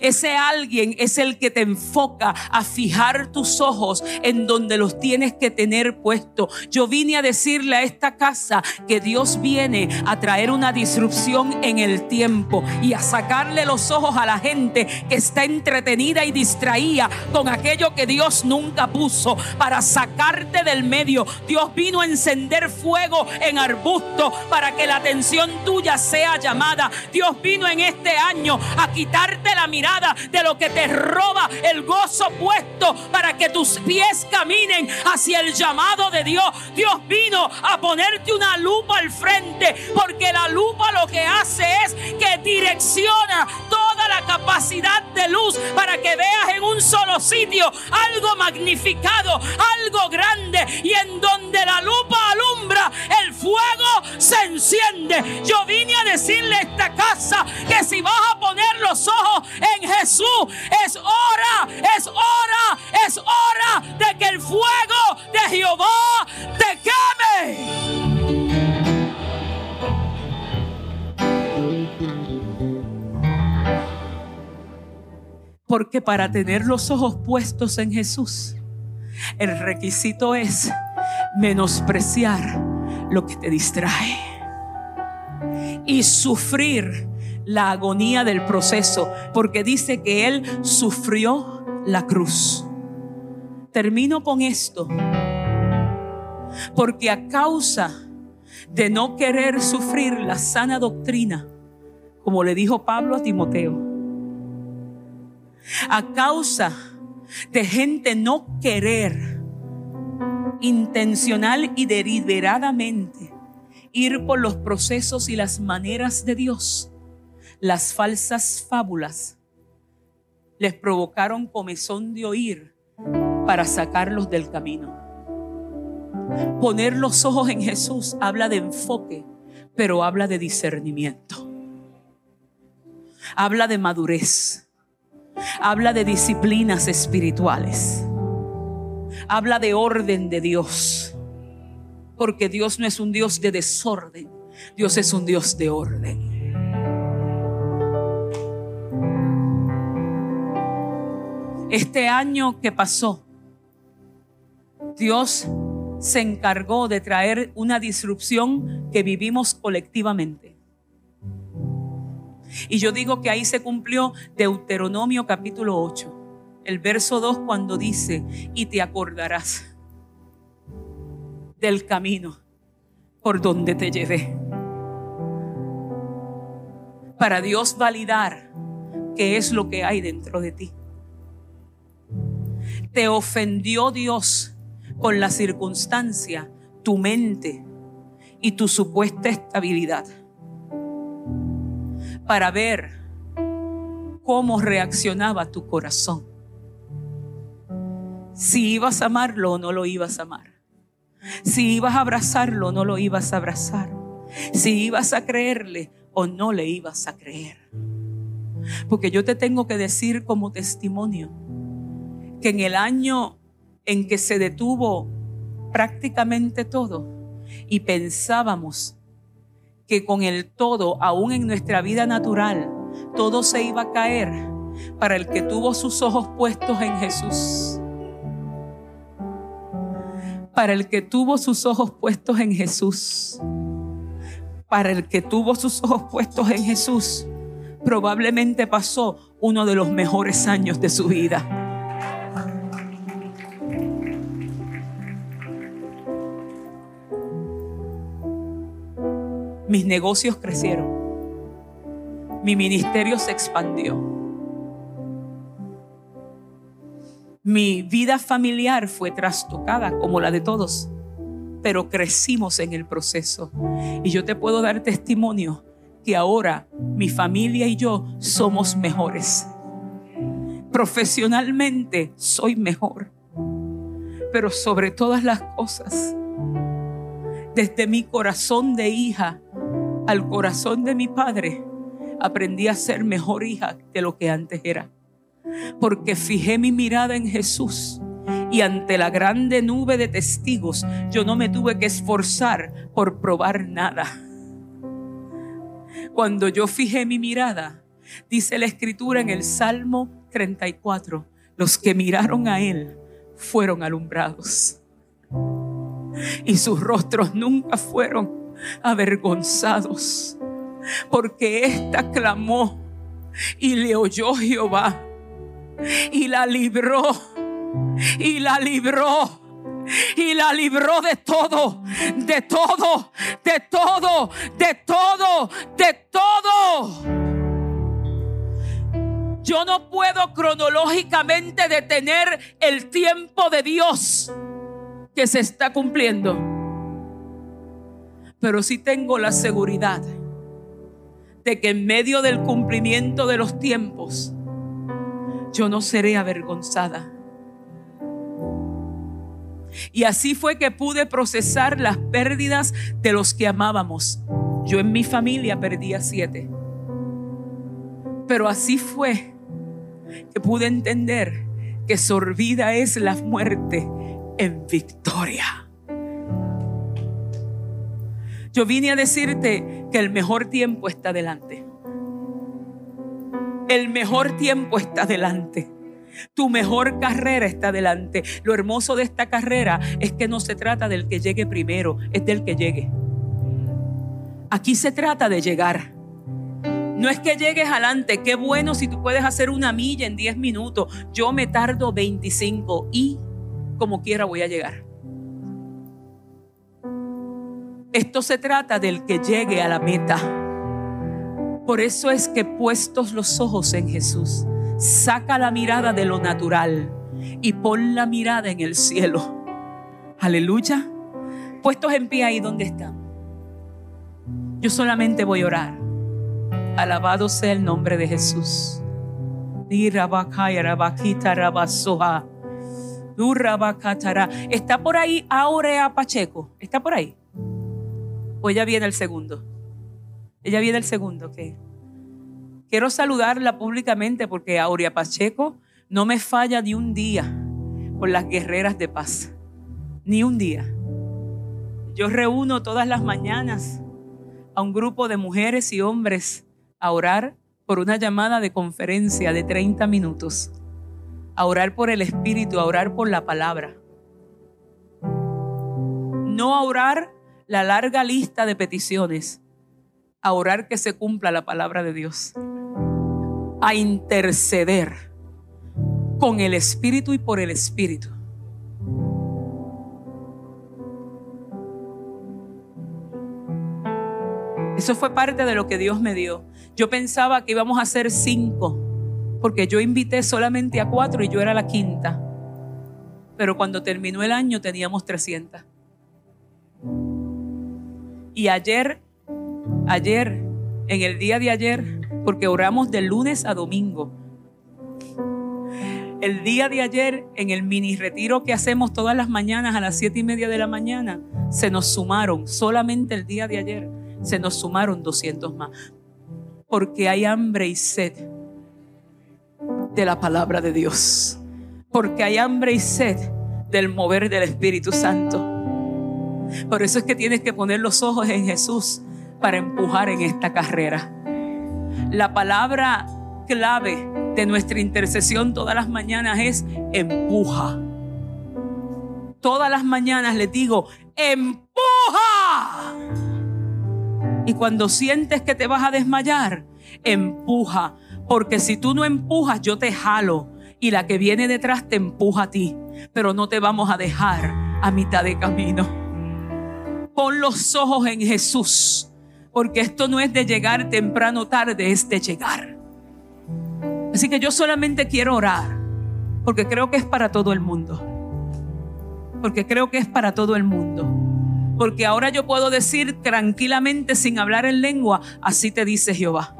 Ese alguien es el que te enfoca a fijar tus ojos en donde los tienes que tener puesto. Yo vine a decirle a esta casa que Dios viene a traer una disrupción en el tiempo y a sacarle los ojos a la gente que está entretenida y distraída con aquello que Dios nunca puso para sacarte del medio. Dios vino a encender fuego en arbusto para que la atención tuya sea llamada. Dios vino en este año a quitarte la mirada de lo que te roba el gozo puesto para que tus pies caminen hacia el llamado de Dios. Dios vino a ponerte una lupa al frente porque la lupa lo que hace es que direcciona toda la capacidad de luz para que veas en un solo sitio algo magnificado, algo grande y en donde la lupa alumbra, el fuego se enciende. Yo vine a decirle a esta casa que si vas a poner los ojos en Jesús. Es hora, es hora, es hora de que el fuego de Jehová te queme. Porque para tener los ojos puestos en Jesús, el requisito es menospreciar lo que te distrae y sufrir la agonía del proceso, porque dice que Él sufrió la cruz. Termino con esto, porque a causa de no querer sufrir la sana doctrina, como le dijo Pablo a Timoteo, a causa de gente no querer intencional y deliberadamente ir por los procesos y las maneras de Dios, las falsas fábulas les provocaron comezón de oír para sacarlos del camino. Poner los ojos en Jesús habla de enfoque, pero habla de discernimiento. Habla de madurez. Habla de disciplinas espirituales. Habla de orden de Dios. Porque Dios no es un Dios de desorden. Dios es un Dios de orden. Este año que pasó, Dios se encargó de traer una disrupción que vivimos colectivamente. Y yo digo que ahí se cumplió Deuteronomio capítulo 8, el verso 2 cuando dice, y te acordarás del camino por donde te llevé. Para Dios validar qué es lo que hay dentro de ti. Te ofendió Dios con la circunstancia, tu mente y tu supuesta estabilidad. Para ver cómo reaccionaba tu corazón. Si ibas a amarlo o no lo ibas a amar. Si ibas a abrazarlo o no lo ibas a abrazar. Si ibas a creerle o no le ibas a creer. Porque yo te tengo que decir como testimonio que en el año en que se detuvo prácticamente todo y pensábamos que con el todo, aún en nuestra vida natural, todo se iba a caer para el que tuvo sus ojos puestos en Jesús. Para el que tuvo sus ojos puestos en Jesús. Para el que tuvo sus ojos puestos en Jesús, probablemente pasó uno de los mejores años de su vida. Mis negocios crecieron. Mi ministerio se expandió. Mi vida familiar fue trastocada como la de todos, pero crecimos en el proceso. Y yo te puedo dar testimonio que ahora mi familia y yo somos mejores. Profesionalmente soy mejor, pero sobre todas las cosas, desde mi corazón de hija, al corazón de mi padre, aprendí a ser mejor hija de lo que antes era. Porque fijé mi mirada en Jesús y ante la grande nube de testigos yo no me tuve que esforzar por probar nada. Cuando yo fijé mi mirada, dice la escritura en el Salmo 34, los que miraron a Él fueron alumbrados. Y sus rostros nunca fueron avergonzados, porque ésta clamó y le oyó Jehová y la libró y la libró y la libró de todo, de todo, de todo, de todo, de todo. Yo no puedo cronológicamente detener el tiempo de Dios que se está cumpliendo pero sí tengo la seguridad de que en medio del cumplimiento de los tiempos, yo no seré avergonzada. Y así fue que pude procesar las pérdidas de los que amábamos. Yo en mi familia perdí a siete. Pero así fue que pude entender que sorbida es la muerte en victoria. Yo vine a decirte que el mejor tiempo está delante. El mejor tiempo está delante. Tu mejor carrera está delante. Lo hermoso de esta carrera es que no se trata del que llegue primero, es del que llegue. Aquí se trata de llegar. No es que llegues adelante, qué bueno si tú puedes hacer una milla en 10 minutos. Yo me tardo 25 y como quiera voy a llegar. Esto se trata del que llegue a la meta. Por eso es que puestos los ojos en Jesús, saca la mirada de lo natural y pon la mirada en el cielo. Aleluya. Puestos en pie ahí donde están. Yo solamente voy a orar. Alabado sea el nombre de Jesús. Está por ahí Aurea Pacheco. Está por ahí. O ella viene el segundo. Ella viene el segundo, ok. Quiero saludarla públicamente porque Aurea Pacheco no me falla ni un día con las guerreras de paz. Ni un día. Yo reúno todas las mañanas a un grupo de mujeres y hombres a orar por una llamada de conferencia de 30 minutos. A orar por el Espíritu, a orar por la palabra. No a orar la larga lista de peticiones, a orar que se cumpla la palabra de Dios, a interceder con el Espíritu y por el Espíritu. Eso fue parte de lo que Dios me dio. Yo pensaba que íbamos a hacer cinco, porque yo invité solamente a cuatro y yo era la quinta. Pero cuando terminó el año teníamos 300. Y ayer, ayer, en el día de ayer, porque oramos de lunes a domingo. El día de ayer, en el mini retiro que hacemos todas las mañanas a las siete y media de la mañana, se nos sumaron, solamente el día de ayer, se nos sumaron 200 más. Porque hay hambre y sed de la palabra de Dios. Porque hay hambre y sed del mover del Espíritu Santo. Por eso es que tienes que poner los ojos en Jesús para empujar en esta carrera. La palabra clave de nuestra intercesión todas las mañanas es empuja. Todas las mañanas les digo, empuja. Y cuando sientes que te vas a desmayar, empuja. Porque si tú no empujas, yo te jalo. Y la que viene detrás te empuja a ti. Pero no te vamos a dejar a mitad de camino. Pon los ojos en Jesús, porque esto no es de llegar temprano o tarde, es de llegar. Así que yo solamente quiero orar, porque creo que es para todo el mundo. Porque creo que es para todo el mundo. Porque ahora yo puedo decir tranquilamente sin hablar en lengua, así te dice Jehová.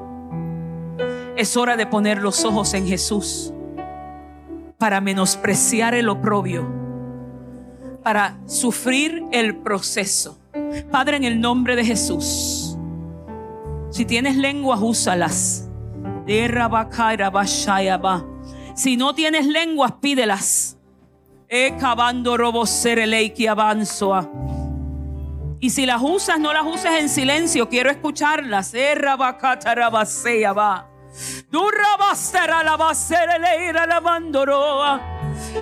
Es hora de poner los ojos en Jesús para menospreciar el oprobio, para sufrir el proceso Padre, en el nombre de Jesús, si tienes lenguas, úsalas. Si no tienes lenguas, pídelas. Y si las usas, no las uses en silencio. Quiero escucharlas.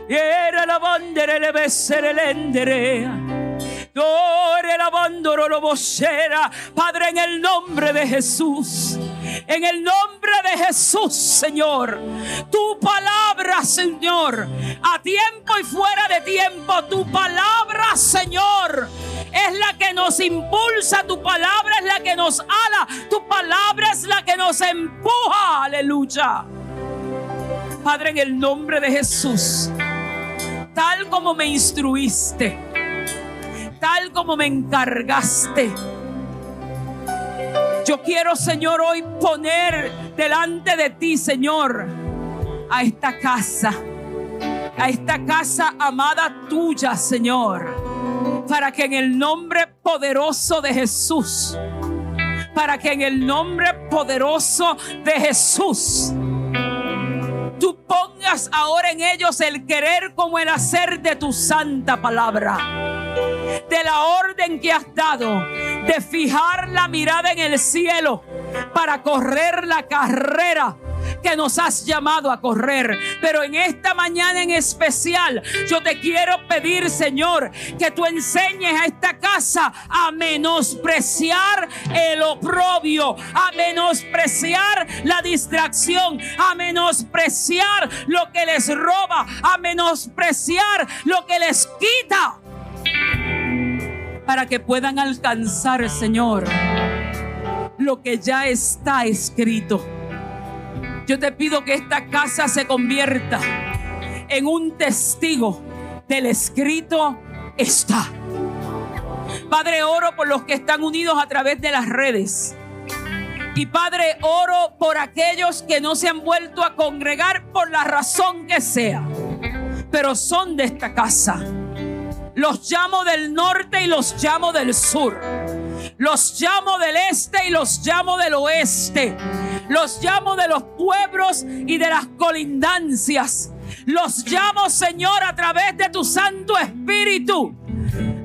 Era la bandera le besere Padre, en el nombre de Jesús. En el nombre de Jesús, Señor. Tu palabra, Señor. A tiempo y fuera de tiempo. Tu palabra, Señor. Es la que nos impulsa. Tu palabra es la que nos ala. Tu palabra es la que nos empuja. Aleluya. Padre, en el nombre de Jesús. Tal como me instruiste tal como me encargaste. Yo quiero, Señor, hoy poner delante de ti, Señor, a esta casa, a esta casa amada tuya, Señor, para que en el nombre poderoso de Jesús, para que en el nombre poderoso de Jesús, tú pongas ahora en ellos el querer como el hacer de tu santa palabra de la orden que has dado de fijar la mirada en el cielo para correr la carrera que nos has llamado a correr. Pero en esta mañana en especial, yo te quiero pedir, Señor, que tú enseñes a esta casa a menospreciar el oprobio, a menospreciar la distracción, a menospreciar lo que les roba, a menospreciar lo que les quita para que puedan alcanzar, Señor, lo que ya está escrito. Yo te pido que esta casa se convierta en un testigo del escrito está. Padre, oro por los que están unidos a través de las redes. Y Padre, oro por aquellos que no se han vuelto a congregar por la razón que sea, pero son de esta casa. Los llamo del norte y los llamo del sur. Los llamo del este y los llamo del oeste. Los llamo de los pueblos y de las colindancias. Los llamo, Señor, a través de tu Santo Espíritu.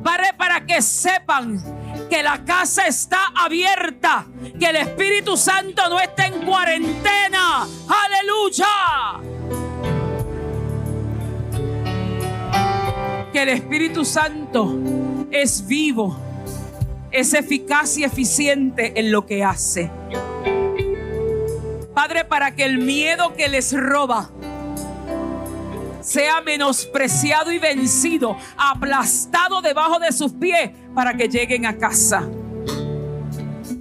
Para, para que sepan que la casa está abierta, que el Espíritu Santo no está en cuarentena. Aleluya. El Espíritu Santo es vivo, es eficaz y eficiente en lo que hace. Padre, para que el miedo que les roba sea menospreciado y vencido, aplastado debajo de sus pies para que lleguen a casa.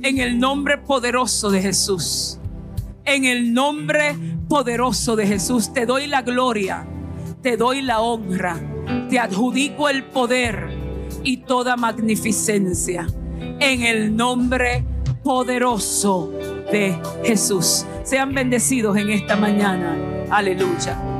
En el nombre poderoso de Jesús. En el nombre poderoso de Jesús te doy la gloria, te doy la honra, te adjudico el poder y toda magnificencia. En el nombre poderoso de Jesús. Sean bendecidos en esta mañana. Aleluya.